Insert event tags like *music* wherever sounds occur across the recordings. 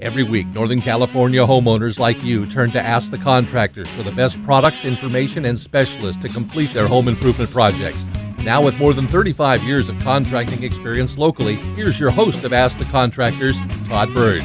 Every week, Northern California homeowners like you turn to Ask the Contractors for the best products, information, and specialists to complete their home improvement projects. Now, with more than 35 years of contracting experience locally, here's your host of Ask the Contractors, Todd Bird.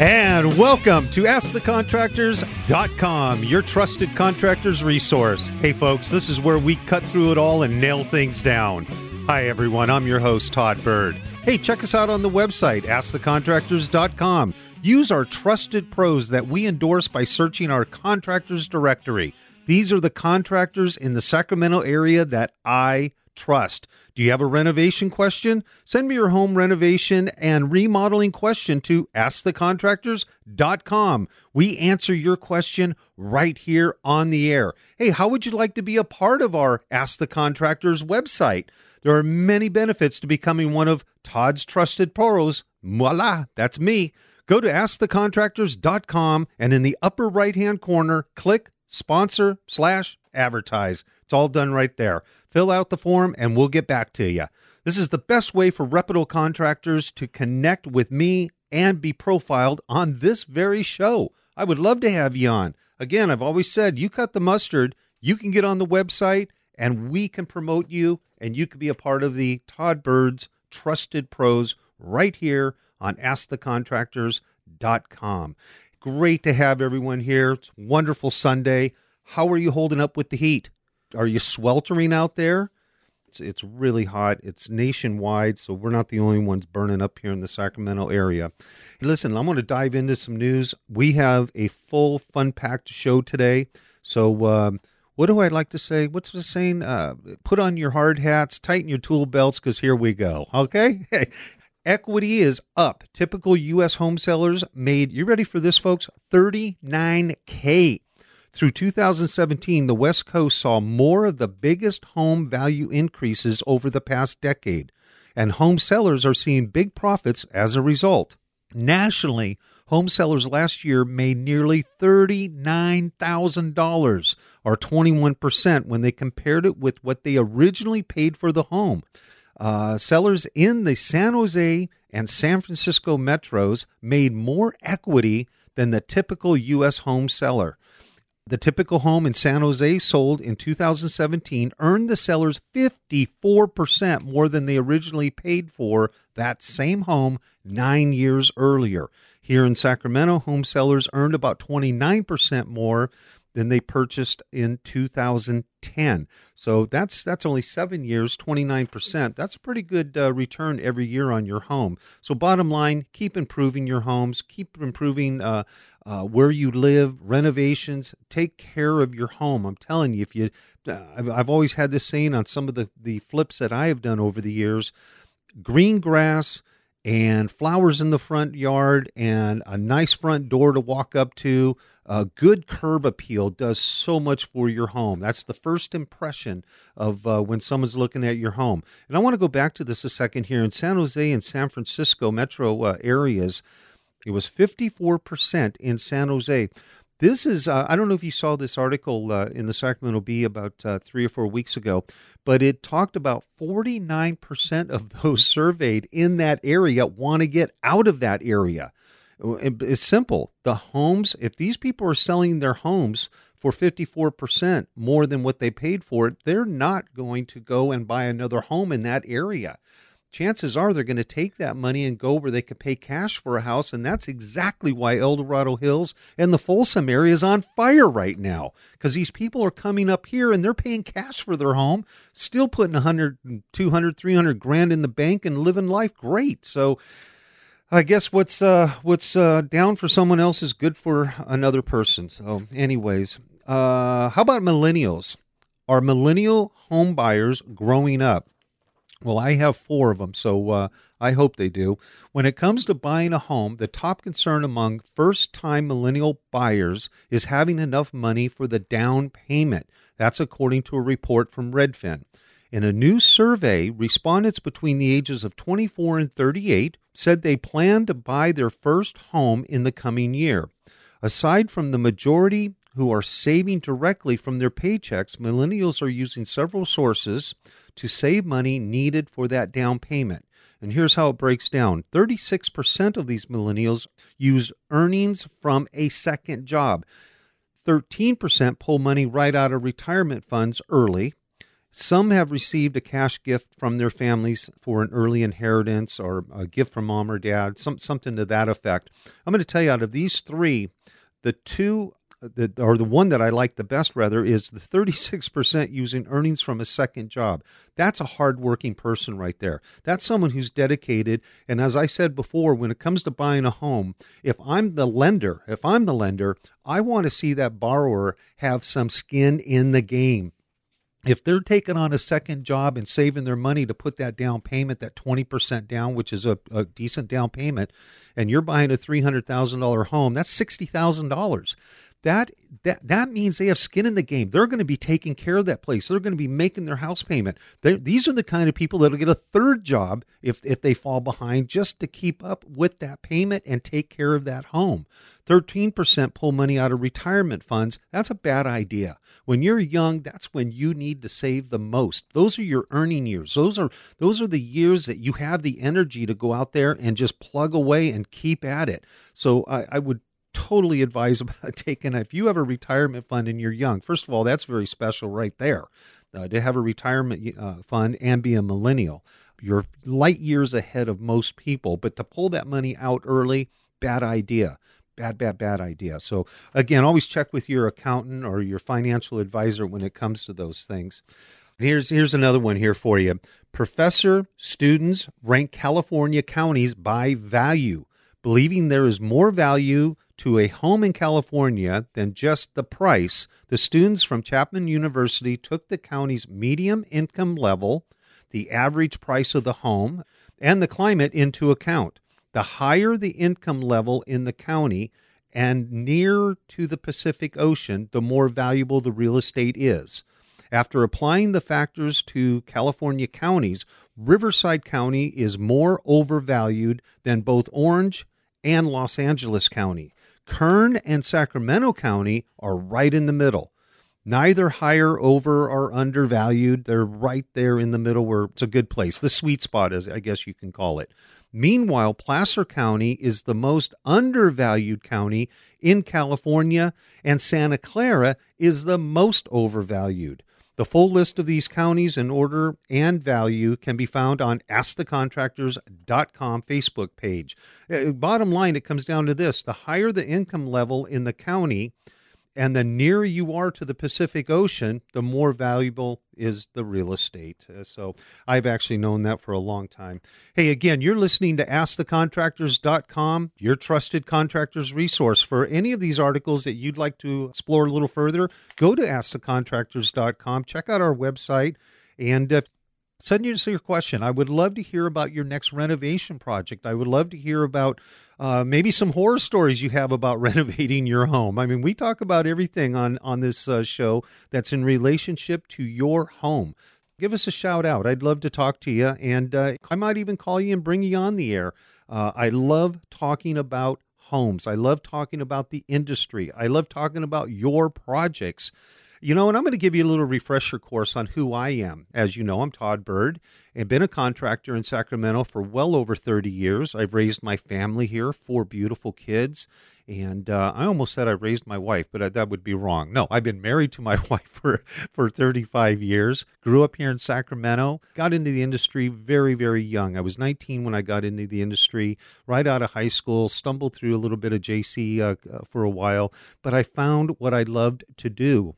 And welcome to AskTheContractors.com, your trusted contractors resource. Hey, folks, this is where we cut through it all and nail things down. Hi, everyone. I'm your host, Todd Bird. Hey, check us out on the website, AskTheContractors.com. Use our trusted pros that we endorse by searching our contractors directory. These are the contractors in the Sacramento area that I trust. Do you have a renovation question? Send me your home renovation and remodeling question to askthecontractors.com. We answer your question right here on the air. Hey, how would you like to be a part of our Ask the Contractors website? There are many benefits to becoming one of Todd's trusted pros. Voila, that's me. Go to askthecontractors.com and in the upper right hand corner, click sponsor slash advertise. It's all done right there. Fill out the form and we'll get back to you. This is the best way for reputable contractors to connect with me and be profiled on this very show. I would love to have you on. Again, I've always said you cut the mustard, you can get on the website and we can promote you and you can be a part of the Todd Bird's trusted pros right here on askthecontractors.com. Great to have everyone here. It's wonderful Sunday. How are you holding up with the heat? Are you sweltering out there? It's, it's really hot. It's nationwide, so we're not the only ones burning up here in the Sacramento area. Listen, I'm going to dive into some news. We have a full, fun packed show today. So, um, what do I like to say? What's the saying? Uh, put on your hard hats, tighten your tool belts, because here we go. Okay? *laughs* Equity is up. Typical U.S. home sellers made, you ready for this, folks? 39K. Through 2017, the West Coast saw more of the biggest home value increases over the past decade, and home sellers are seeing big profits as a result. Nationally, home sellers last year made nearly $39,000, or 21%, when they compared it with what they originally paid for the home. Uh, sellers in the San Jose and San Francisco metros made more equity than the typical U.S. home seller. The typical home in San Jose sold in 2017 earned the sellers 54% more than they originally paid for that same home nine years earlier. Here in Sacramento, home sellers earned about 29% more than they purchased in 2010. So that's that's only seven years, 29%. That's a pretty good uh, return every year on your home. So bottom line, keep improving your homes, keep improving uh, uh, where you live, renovations. Take care of your home. I'm telling you, if you, uh, I've, I've always had this saying on some of the the flips that I have done over the years, green grass and flowers in the front yard and a nice front door to walk up to. A good curb appeal does so much for your home. That's the first impression of uh, when someone's looking at your home. And I want to go back to this a second here. In San Jose and San Francisco metro uh, areas, it was 54% in San Jose. This is, uh, I don't know if you saw this article uh, in the Sacramento Bee about uh, three or four weeks ago, but it talked about 49% of *laughs* those surveyed in that area want to get out of that area. It's simple. The homes, if these people are selling their homes for 54% more than what they paid for it, they're not going to go and buy another home in that area chances are they're going to take that money and go where they can pay cash for a house. And that's exactly why El Dorado Hills and the Folsom area is on fire right now because these people are coming up here and they're paying cash for their home, still putting 100, 200, 300 grand in the bank and living life great. So, I guess what's uh, what's uh, down for someone else is good for another person. So, anyways, uh, how about millennials? Are millennial home buyers growing up? Well, I have four of them, so uh, I hope they do. When it comes to buying a home, the top concern among first time millennial buyers is having enough money for the down payment. That's according to a report from Redfin. In a new survey, respondents between the ages of 24 and 38 said they plan to buy their first home in the coming year. Aside from the majority who are saving directly from their paychecks, millennials are using several sources to save money needed for that down payment. And here's how it breaks down 36% of these millennials use earnings from a second job. 13% pull money right out of retirement funds early. Some have received a cash gift from their families for an early inheritance or a gift from mom or dad, some, something to that effect. I'm going to tell you out of these three, the two the, or the one that I like the best rather is the 36% using earnings from a second job. That's a hardworking person right there. That's someone who's dedicated. And as I said before, when it comes to buying a home, if I'm the lender, if I'm the lender, I want to see that borrower have some skin in the game if they're taking on a second job and saving their money to put that down payment, that 20% down, which is a, a decent down payment, and you're buying a $300,000 home, that's $60,000 that that that means they have skin in the game. They're going to be taking care of that place. They're going to be making their house payment. They're, these are the kind of people that'll get a third job if if they fall behind just to keep up with that payment and take care of that home. 13% pull money out of retirement funds. That's a bad idea. When you're young, that's when you need to save the most. Those are your earning years. Those are those are the years that you have the energy to go out there and just plug away and keep at it. So I, I would totally advise *laughs* about taking if you have a retirement fund and you're young first of all that's very special right there uh, to have a retirement uh, fund and be a millennial. You're light years ahead of most people but to pull that money out early bad idea. Bad bad bad idea. So again always check with your accountant or your financial advisor when it comes to those things. Here's here's another one here for you. Professor students rank california counties by value believing there is more value to a home in California than just the price, the students from Chapman University took the county's medium income level, the average price of the home, and the climate into account. The higher the income level in the county and near to the Pacific Ocean, the more valuable the real estate is. After applying the factors to California counties, Riverside County is more overvalued than both Orange and Los Angeles County. Kern and Sacramento County are right in the middle. Neither higher, over, or undervalued. They're right there in the middle where it's a good place. The sweet spot, as I guess you can call it. Meanwhile, Placer County is the most undervalued county in California, and Santa Clara is the most overvalued. The full list of these counties in order and value can be found on AskTheContractors.com Facebook page. Uh, bottom line, it comes down to this the higher the income level in the county, and the nearer you are to the Pacific Ocean, the more valuable is the real estate. Uh, so I've actually known that for a long time. Hey, again, you're listening to AskTheContractors.com, your trusted contractors resource. For any of these articles that you'd like to explore a little further, go to AskTheContractors.com, check out our website, and uh, send us your question. I would love to hear about your next renovation project. I would love to hear about uh, maybe some horror stories you have about *laughs* renovating your home. I mean, we talk about everything on on this uh, show that's in relationship to your home. Give us a shout out. I'd love to talk to you, and uh, I might even call you and bring you on the air. Uh, I love talking about homes. I love talking about the industry. I love talking about your projects. You know, and I'm going to give you a little refresher course on who I am. As you know, I'm Todd Bird and been a contractor in Sacramento for well over 30 years. I've raised my family here, four beautiful kids. And uh, I almost said I raised my wife, but that would be wrong. No, I've been married to my *laughs* wife for, for 35 years. Grew up here in Sacramento. Got into the industry very, very young. I was 19 when I got into the industry, right out of high school. Stumbled through a little bit of JC uh, uh, for a while, but I found what I loved to do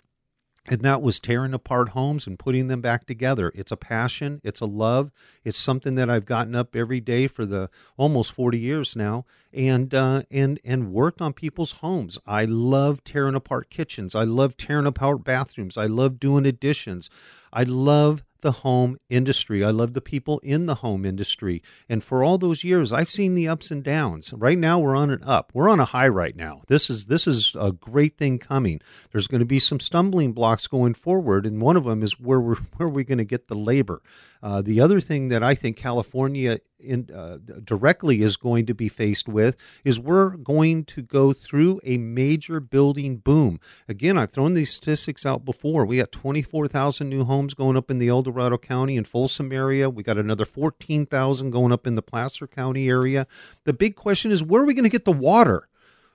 and that was tearing apart homes and putting them back together. It's a passion, it's a love, it's something that I've gotten up every day for the almost 40 years now and uh, and and worked on people's homes. I love tearing apart kitchens. I love tearing apart bathrooms. I love doing additions. I love the home industry. I love the people in the home industry. And for all those years, I've seen the ups and downs. Right now we're on an up. We're on a high right now. This is this is a great thing coming. There's going to be some stumbling blocks going forward, and one of them is where we're where we going to get the labor. Uh, the other thing that I think California in, uh, directly is going to be faced with is we're going to go through a major building boom. Again, I've thrown these statistics out before. We got 24,000 new homes going up in the El Dorado County and Folsom area. We got another 14,000 going up in the Placer County area. The big question is where are we going to get the water?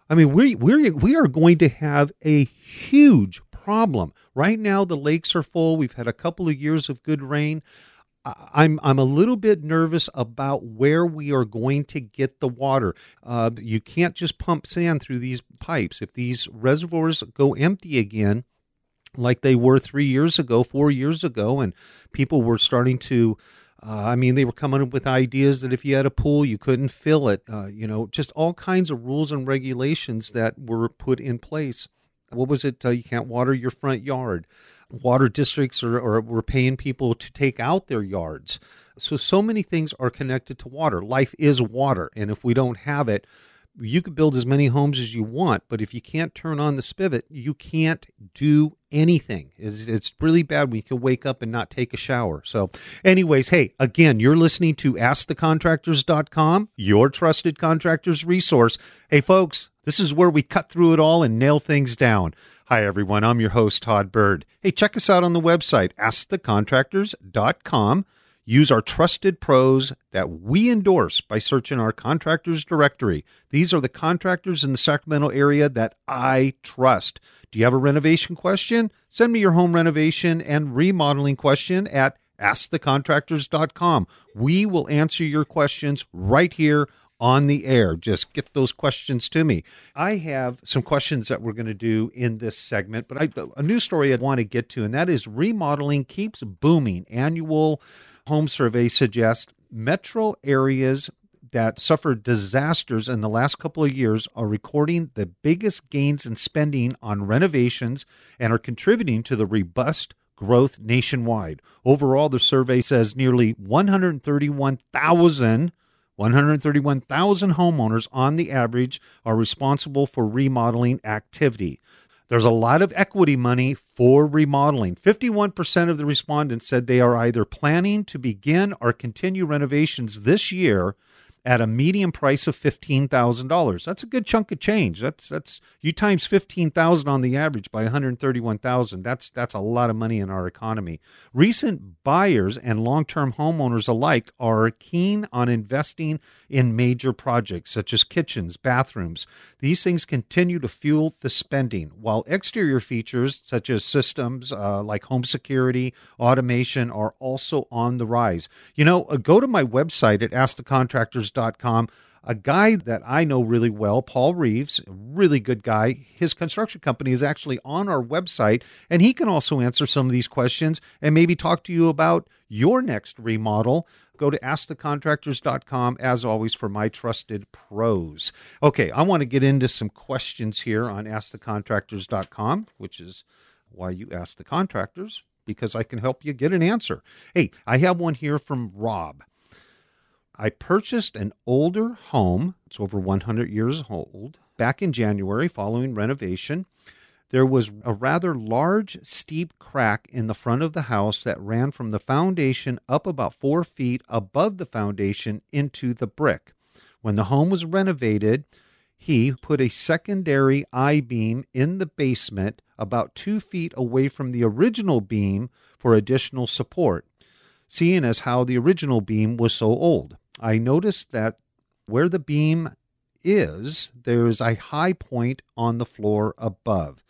I mean, we we we are going to have a huge problem. Right now, the lakes are full. We've had a couple of years of good rain. I'm I'm a little bit nervous about where we are going to get the water. Uh, you can't just pump sand through these pipes. If these reservoirs go empty again, like they were three years ago, four years ago, and people were starting to. Uh, I mean, they were coming up with ideas that if you had a pool, you couldn't fill it. Uh, you know, just all kinds of rules and regulations that were put in place. What was it? Uh, you can't water your front yard water districts are, are we're paying people to take out their yards. So so many things are connected to water. Life is water, and if we don't have it, you could build as many homes as you want, but if you can't turn on the spigot, you can't do anything. It's, it's really bad when you can wake up and not take a shower. So, anyways, hey, again, you're listening to AskTheContractors.com, your trusted contractors resource. Hey, folks, this is where we cut through it all and nail things down. Hi, everyone. I'm your host, Todd Bird. Hey, check us out on the website, askthecontractors.com. Use our trusted pros that we endorse by searching our contractors directory. These are the contractors in the Sacramento area that I trust. Do you have a renovation question? Send me your home renovation and remodeling question at askthecontractors.com. We will answer your questions right here on the air. Just get those questions to me. I have some questions that we're going to do in this segment, but I, a new story I want to get to, and that is remodeling keeps booming. Annual home survey suggests metro areas that suffered disasters in the last couple of years are recording the biggest gains in spending on renovations and are contributing to the robust growth nationwide. Overall, the survey says nearly 131,000 131,000 homeowners on the average are responsible for remodeling activity. There's a lot of equity money for remodeling. 51% of the respondents said they are either planning to begin or continue renovations this year at a median price of $15,000. That's a good chunk of change. That's that's you times 15,000 on the average by 131,000. That's that's a lot of money in our economy. Recent buyers and long-term homeowners alike are keen on investing in major projects such as kitchens, bathrooms. These things continue to fuel the spending, while exterior features such as systems uh, like home security, automation are also on the rise. You know, uh, go to my website at askthecontractors Homes.com. A guy that I know really well, Paul Reeves, really good guy. His construction company is actually on our website, and he can also answer some of these questions and maybe talk to you about your next remodel. Go to askthecontractors.com, as always, for my trusted pros. Okay, I want to get into some questions here on askthecontractors.com, which is why you ask the contractors, because I can help you get an answer. Hey, I have one here from Rob. I purchased an older home, it's over 100 years old, back in January following renovation. There was a rather large, steep crack in the front of the house that ran from the foundation up about four feet above the foundation into the brick. When the home was renovated, he put a secondary I beam in the basement about two feet away from the original beam for additional support, seeing as how the original beam was so old. I noticed that where the beam is, there is a high point on the floor above.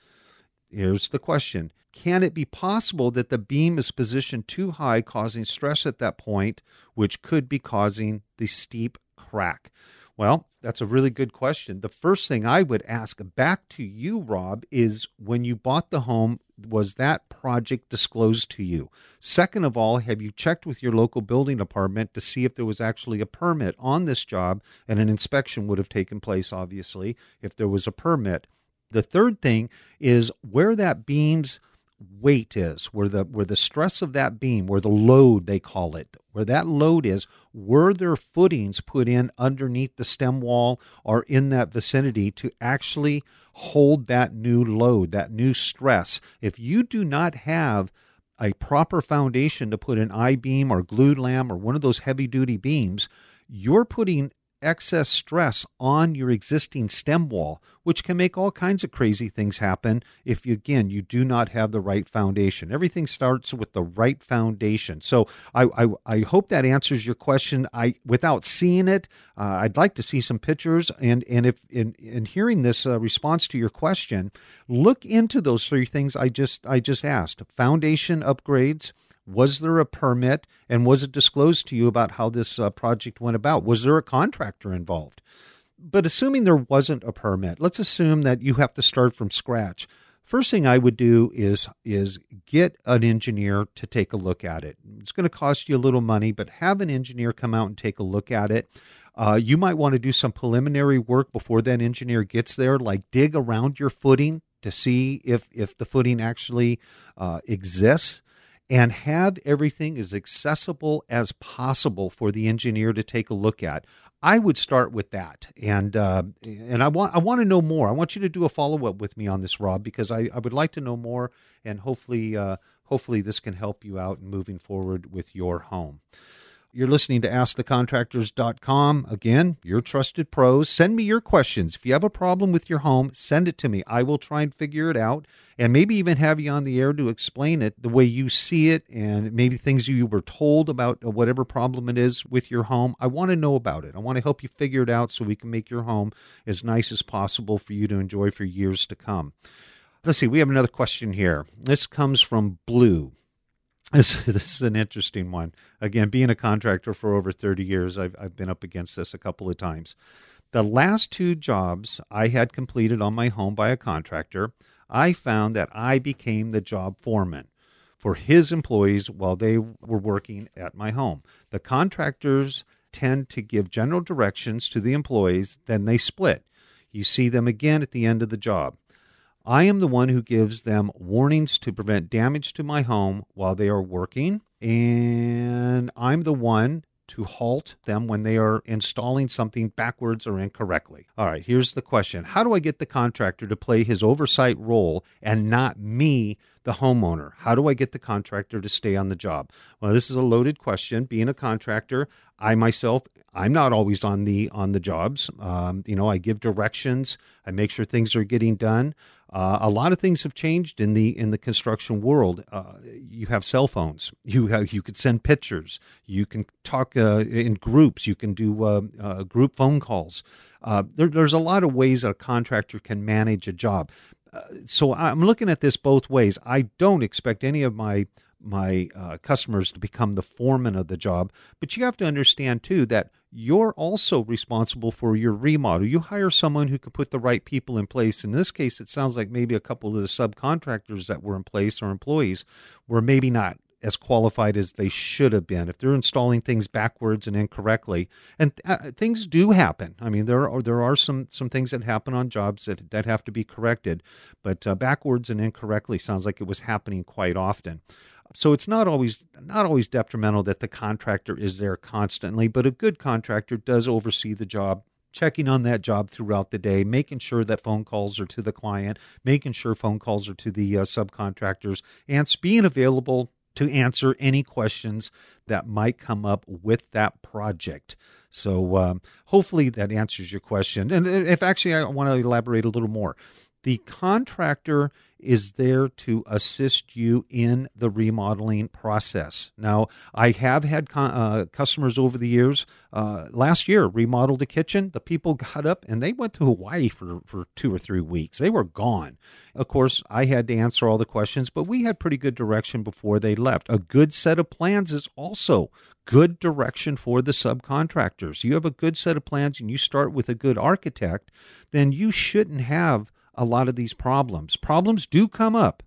Here's the question Can it be possible that the beam is positioned too high, causing stress at that point, which could be causing the steep crack? Well, that's a really good question. The first thing I would ask back to you, Rob, is when you bought the home, was that project disclosed to you? Second of all, have you checked with your local building department to see if there was actually a permit on this job and an inspection would have taken place, obviously, if there was a permit? The third thing is where that beam's weight is, where the where the stress of that beam, where the load they call it, where that load is, were there footings put in underneath the stem wall or in that vicinity to actually hold that new load, that new stress? If you do not have a proper foundation to put an I beam or glulam or one of those heavy duty beams, you're putting excess stress on your existing stem wall, which can make all kinds of crazy things happen if you, again you do not have the right foundation. Everything starts with the right foundation. So I I, I hope that answers your question. I without seeing it, uh, I'd like to see some pictures and and if in in hearing this uh, response to your question, look into those three things I just I just asked: foundation upgrades was there a permit and was it disclosed to you about how this uh, project went about? Was there a contractor involved? But assuming there wasn't a permit, let's assume that you have to start from scratch. First thing I would do is is get an engineer to take a look at it. It's going to cost you a little money, but have an engineer come out and take a look at it. Uh, you might want to do some preliminary work before that engineer gets there, like dig around your footing to see if if the footing actually uh, exists and have everything as accessible as possible for the engineer to take a look at. I would start with that, and uh, and I want I want to know more. I want you to do a follow up with me on this, Rob, because I, I would like to know more, and hopefully uh, hopefully this can help you out in moving forward with your home. You're listening to AskTheContractors.com. Again, your trusted pros. Send me your questions. If you have a problem with your home, send it to me. I will try and figure it out and maybe even have you on the air to explain it the way you see it and maybe things you were told about whatever problem it is with your home. I want to know about it. I want to help you figure it out so we can make your home as nice as possible for you to enjoy for years to come. Let's see, we have another question here. This comes from Blue. This, *laughs* this is an interesting one. Again, being a contractor for over 30 years, I've, I've been up against this a couple of times. The last two jobs I had completed on my home by a contractor, I found that I became the job foreman for his employees while they were working at my home. The contractors tend to give general directions to the employees, then they split. You see them again at the end of the job. I am the one who gives them warnings to prevent damage to my home while they are working, and I'm the one to halt them when they are installing something backwards or incorrectly. All right, here's the question How do I get the contractor to play his oversight role and not me, the homeowner? How do I get the contractor to stay on the job? Well, this is a loaded question. Being a contractor, I myself, I'm not always on the on the jobs. Um, you know, I give directions. I make sure things are getting done. Uh, a lot of things have changed in the in the construction world. Uh, you have cell phones. You have you could send pictures. You can talk uh, in groups. You can do uh, uh, group phone calls. Uh, there, there's a lot of ways a contractor can manage a job. so I'm looking at this both ways. I don't expect any of my my uh, customers to become the foreman of the job. But you have to understand too that you're also responsible for your remodel. You hire someone who can put the right people in place. In this case, it sounds like maybe a couple of the subcontractors that were in place or employees were maybe not as qualified as they should have been. If they're installing things backwards and incorrectly, and uh, things do happen. I mean, there are there are some some things that happen on jobs that that have to be corrected, but uh, backwards and incorrectly sounds like it was happening quite often. So it's not always not always detrimental that the contractor is there constantly, but a good contractor does oversee the job checking on that job throughout the day, making sure that phone calls are to the client, making sure phone calls are to the uh, subcontractors, and being available to answer any questions that might come up with that project. So um, hopefully that answers your question. And if actually I want to elaborate a little more, the contractor is there to assist you in the remodeling process. Now, I have had uh, customers over the years. Uh, last year, remodeled a kitchen. The people *laughs* got up and they went to Hawaii for, for two or three weeks. They were gone. Of course, I had to answer all the questions, but we had pretty good direction before they left. A good set of plans is also good direction for the subcontractors. You have a good set of plans and you start with a good architect, then you shouldn't have a lot of these problems. Problems do come up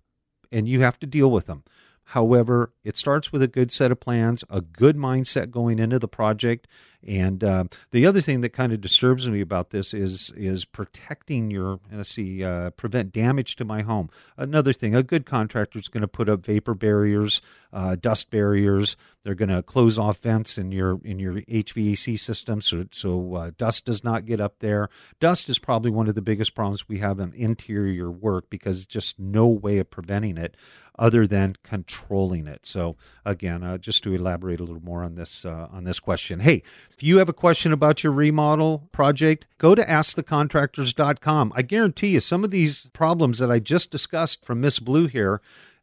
and you have to deal with them. However, it starts with a good set of plans, a good mindset going into the project, And uh, the other thing that kind of disturbs me about this is is protecting your let's see uh, prevent damage to my home. Another thing, a good contractor is going to put up vapor barriers, uh, dust barriers. They're going to close off vents in your in your HVAC system so so uh, dust does not get up there. Dust is probably one of the biggest problems we have in interior work because just no way of preventing it other than controlling it. So again, uh, just to elaborate a little more on this uh, on this question. Hey, if you have a question about your remodel project, go to askthecontractors.com. I guarantee you some of these problems that I just discussed from Miss Blue here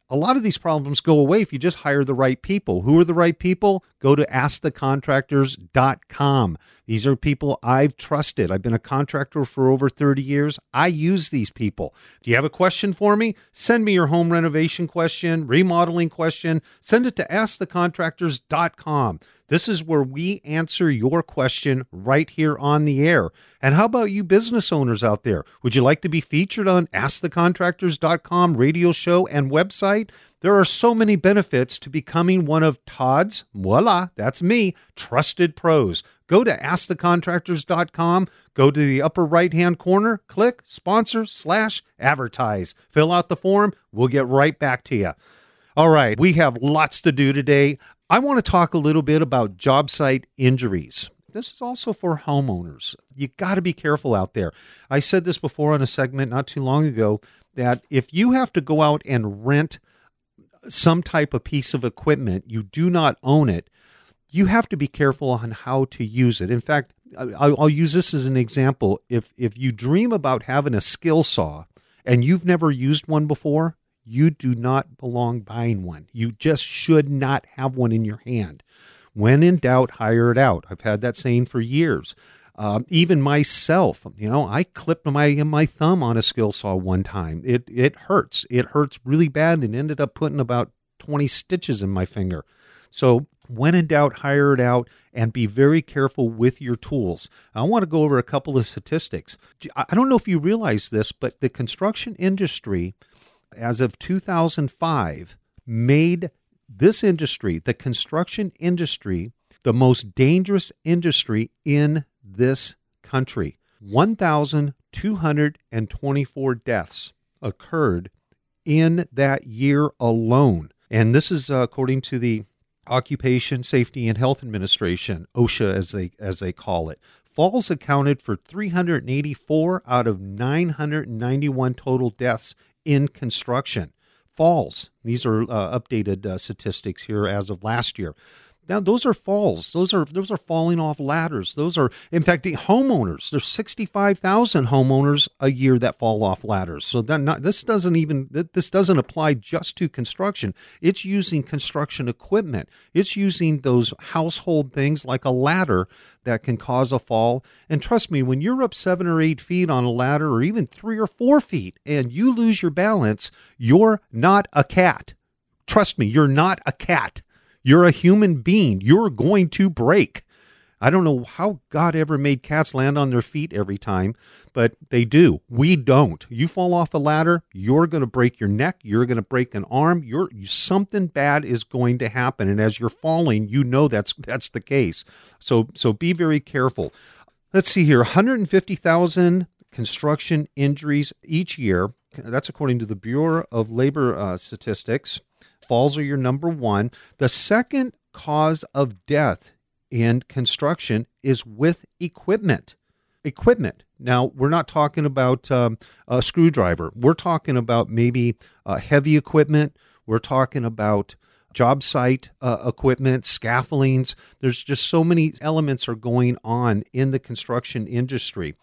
a lot of these problems go away if you just hire the right people. Who are the right people? Go to askthecontractors.com. These are people I've trusted. I've been a contractor for over 30 years. I use these people. Do you have a question for me? Send me your home renovation question, remodeling question. Send it to askthecontractors.com. This is where we answer your question right here on the air. And how about you business owners out there? Would you like to be featured on AskTheContractors.com radio show and website? There are so many benefits to becoming one of Todd's, voila, that's me, trusted pros. Go to AskTheContractors.com, go to the upper right hand corner, click sponsor slash advertise. Fill out the form, we'll get right back to you. All right, we have lots to do today. I want to talk a little bit about job site injuries. This is also for homeowners. You got to be careful out there. I said this before on a segment not too long ago that if you have to go out and rent some type of piece of equipment, you do not own it, you have to be careful on how to use it. In fact, I'll, use this as an example. If if you dream about having a skill saw and you've never used one before, you do not belong buying one. You just should not have one in your hand. When in doubt, hire it out. I've had that saying for years. Um, even myself, you know, I clipped my my thumb on a skill saw one time. It it hurts. It hurts really bad, and ended up putting about twenty stitches in my finger. So when in doubt, hire it out and be very careful with your tools. I want to go over a couple of statistics. I don't know if you realize this, but the construction industry as of 2005, made this industry, the construction industry, the most dangerous industry in this country. 1,224 deaths occurred in that year alone. And this is uh, according to the Occupation Safety and Health Administration, OSHA as they as they call it. Falls accounted for 384 out of 991 total deaths in construction. Falls, these are uh, updated uh, statistics here as of last year. Now those are falls. Those are those are falling off ladders. Those are in fact the homeowners. There's 65,000 homeowners a year that fall off ladders. So that not, this doesn't even this doesn't apply just to construction. It's using construction equipment. It's using those household things like a ladder that can cause a fall. And trust me, when you're up 7 or 8 feet on a ladder or even 3 or 4 feet and you lose your balance, you're not a cat. Trust me, you're not a cat you're a human being. You're going to break. I don't know how God ever made cats land on their feet every time, but they do. We don't. You fall off a ladder, you're going to break your neck, you're going to break an arm, you're something bad is going to happen and as you're falling, you know that's that's the case. So so be very careful. Let's see here. 150,000 construction injuries each year. That's according to the Bureau of Labor uh, Statistics. Falls are your number one. The second cause of death in construction is with equipment. Equipment. Now, we're not talking about um, a screwdriver. We're talking about maybe uh, heavy equipment. We're talking about job site uh, equipment, scaffoldings. There's just so many elements are going on in the construction industry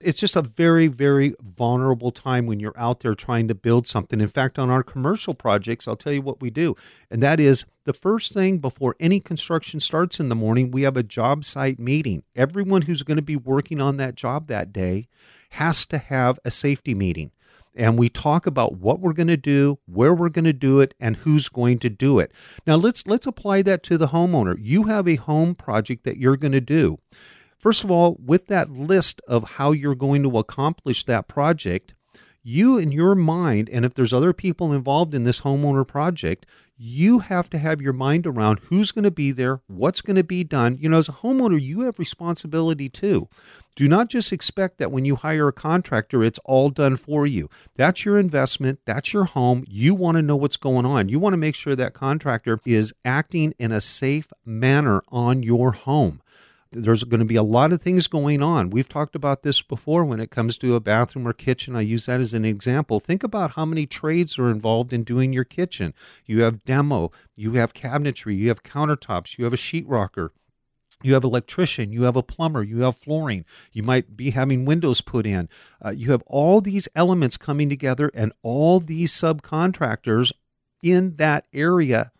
it's just a very, very vulnerable time when you're out there trying to build something. In fact, on our commercial projects, I'll tell you what we do, and that is the first thing before any construction starts in the morning, we have a job site meeting. Everyone who's going to be working on that job that day has to have a safety meeting and we talk about what we're going to do, where we're going to do it, and who's going to do it. Now let's let's apply that to the homeowner. You have a home project that you're going to do. First of all, with that list of how you're going to accomplish that project, you in your mind, and if there's other people involved in this homeowner project, you have to have your mind around who's going to be there, what's going to be done. You know, as a homeowner, you have responsibility too. Do not just expect that when you hire a contractor, it's all done for you. That's your investment, that's your home. You want to know what's going on. You want to make sure that contractor is acting in a safe manner on your home there's going to be a lot of things going on. We've talked about this before when it comes to a bathroom or kitchen. I use that as an example. Think about how many trades are involved in doing your kitchen. You have demo, you have cabinetry, you have countertops, you have a sheetrocker. You have electrician, you have a plumber, you have flooring, you might be having windows put in. Uh, you have all these elements coming together, and all these subcontractors in that area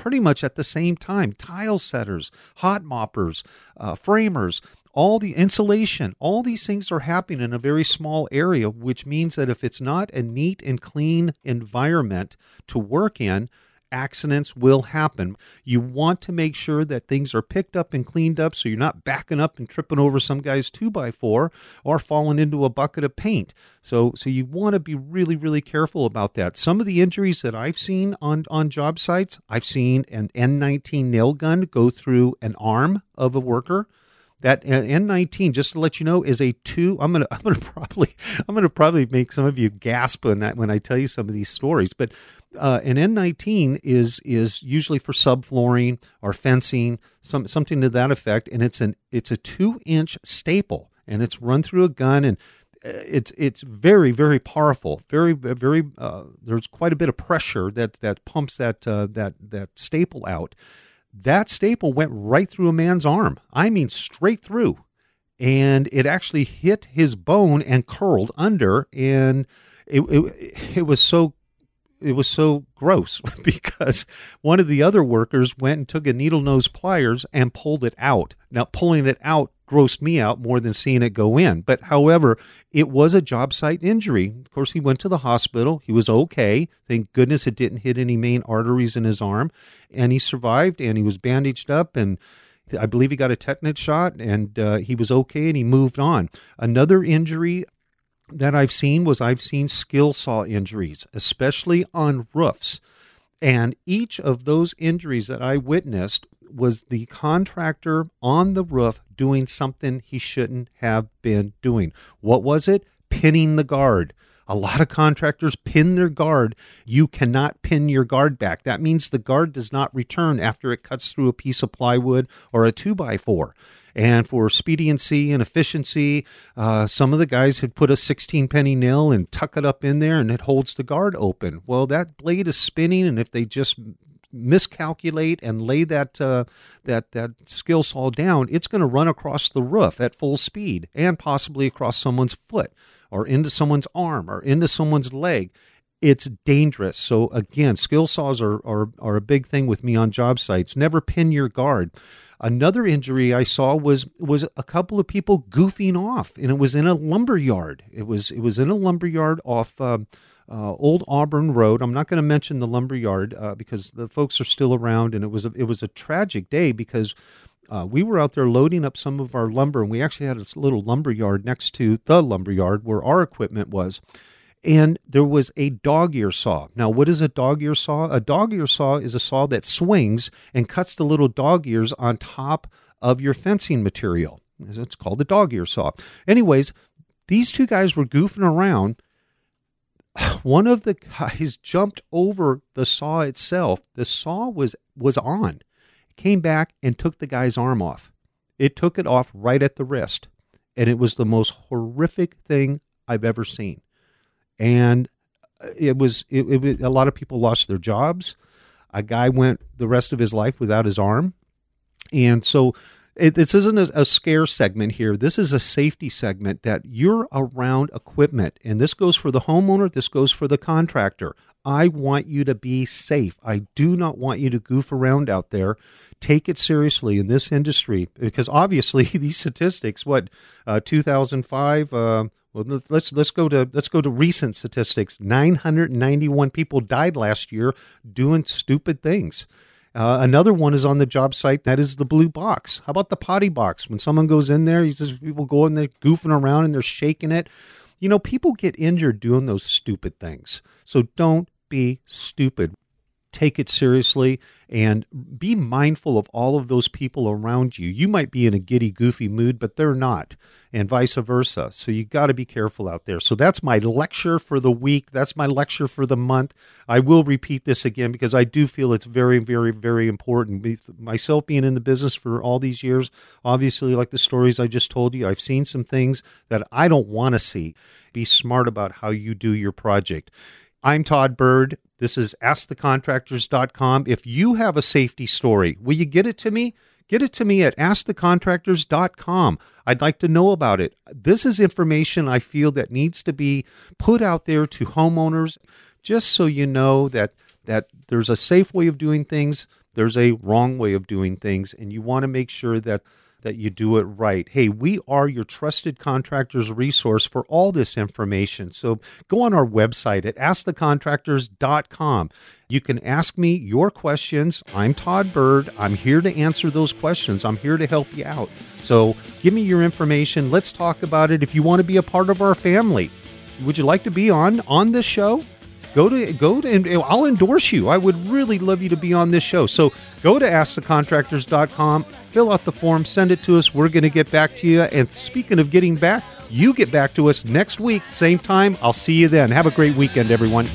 pretty much at the same time. Tile setters, hot moppers, uh, framers, all the insulation, all these things are happening in a very small area, which means that if it's not a neat and clean environment to work in, accidents will happen. You want to make sure that things are picked up and cleaned up so you're not backing up and tripping over some guy's 2 by 4 or falling into a bucket of paint. So so you want to be really really careful about that. Some of the injuries that I've seen on on job sites, I've seen an N19 nail gun go through an arm of a worker that N19, just to let you know, is a two. I'm gonna *laughs* I'm gonna probably I'm gonna probably make some of you gasp when I, when I tell you some of these stories. But uh, an N19 is is usually for subflooring or fencing, some something to that effect, and it's an it's a two inch staple, and it's run through a gun and uh, it's it's very very powerful very very uh, there's quite a bit of pressure that that pumps that uh, that that staple out that staple went right through a man's arm. I mean, straight through. And it actually hit his bone and curled under. And it, it, it was so it was so gross *laughs* because one of the other workers went and took a needle nose pliers and pulled it out. Now, pulling it out grossed me out more than seeing it go in. But however, it was a job site injury. Of course, he went to the hospital. He was okay. Thank goodness it didn't hit any main arteries in his arm. And he survived and he was bandaged up and I believe he got a tetanus shot and uh, he was okay and he moved on. Another injury that I've seen was I've seen skill saw injuries, especially on roofs. And each of those injuries that I witnessed was the contractor on the roof doing something he shouldn't have been doing. What was it? Pinning the guard. A lot of contractors pin their guard. You cannot pin your guard back. That means the guard does not return after it cuts through a piece of plywood or a 2 by 4 and for expediency and efficiency, uh, some of the guys had put a 16 penny nail and tuck it up in there and it holds the guard open. Well, that blade is spinning, and if they just miscalculate and lay that uh, that that skill saw down, it's going to run across the roof at full speed and possibly across someone's foot or into someone's arm or into someone's leg. It's dangerous. So again, skill saws are, are are a big thing with me on job sites. Never pin your guard. Another injury I saw was was a couple of people goofing off, and it was in a lumber yard. It was it was in a lumber yard off. Uh, uh, Old Auburn Road. I'm not going to mention the lumber yard uh, because the folks are still around, and it was a, it was a tragic day because uh, we were out there loading up some of our lumber, and we actually had a little lumber yard next to the lumber yard where our equipment was. And there was a dog ear saw. Now, what is a dog ear saw? A dog ear saw is a saw that swings and cuts the little dog ears on top of your fencing material. It's called a dog ear saw. Anyways, these two guys were goofing around *sighs* one of the guys jumped over the saw itself. The saw was was on. Came back and took the guy's arm off. It took it off right at the wrist. And it was the most horrific thing I've ever seen. And uh, it was it, it, a lot of people lost their jobs. A guy went the rest of his life without his arm. And so it, this isn't a, a, scare segment here. This is a safety segment that you're around equipment. And this goes for the homeowner, this goes for the contractor. I want you to be safe. I do not want you to goof around out there. Take it seriously in this industry because obviously *laughs* these statistics, what, uh, 2005, uh, well, let's let's go to let's go to recent statistics. 991 people died last year doing stupid things. Uh, another one is on the job site. That is the blue box. How about the potty box? When someone goes in there, he says people go in there goofing around and they're shaking it. You know, people get injured doing those stupid things. So don't be stupid take it seriously and be mindful of all of those people around you. You might be in a giddy, goofy mood, but they're not, and vice versa. So you got to be careful out there. So that's my lecture for the week. That's my lecture for the month. I will repeat this again because I do feel it's very, very, very important. Myself being in the business for all these years, obviously, like the stories I just told you, I've seen some things that I don't want to see. Be smart about how you do your project. I'm Todd Bird. This is askthecontractors.com. If you have a safety story, will you get it to me? Get it to me at askthecontractors.com. I'd like to know about it. This is information I feel that needs to be put out there to homeowners just so you know that that there's a safe way of doing things, there's a wrong way of doing things and you want to make sure that that you do it right. Hey, we are your trusted contractors resource for all this information. So go on our website at askthecontractors.com. You can ask me your questions. I'm Todd Bird. I'm here to answer those questions. I'm here to help you out. So give me your information. Let's talk about it. If you want to be a part of our family, would you like to be on on this show? Go to go to and I'll endorse you. I would really love you to be on this show. So go to askthecontractors.com, fill out the form, send it to us. We're going to get back to you. And speaking of getting back, you get back to us next week, same time. I'll see you then. Have a great weekend, everyone.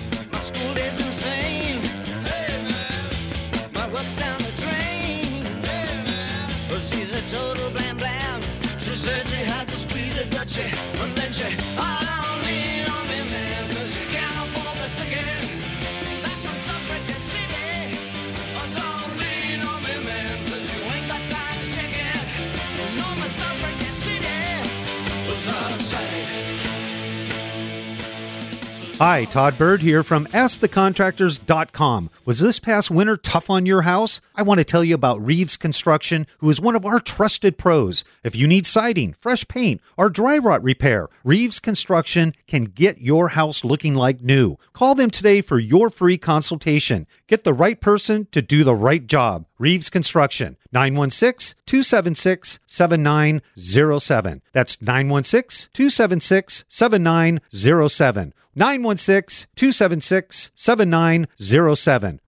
Hi, Todd Bird here from AskTheContractors.com. Was this past winter tough on your house? I want to tell you about Reeves Construction, who is one of our trusted pros. If you need siding, fresh paint, or dry rot repair, Reeves Construction can get your house looking like new. Call them today for your free consultation. Get the right person to do the right job. Reeves Construction, 916 276 7907. That's 916 276 7907. 916 276 7907.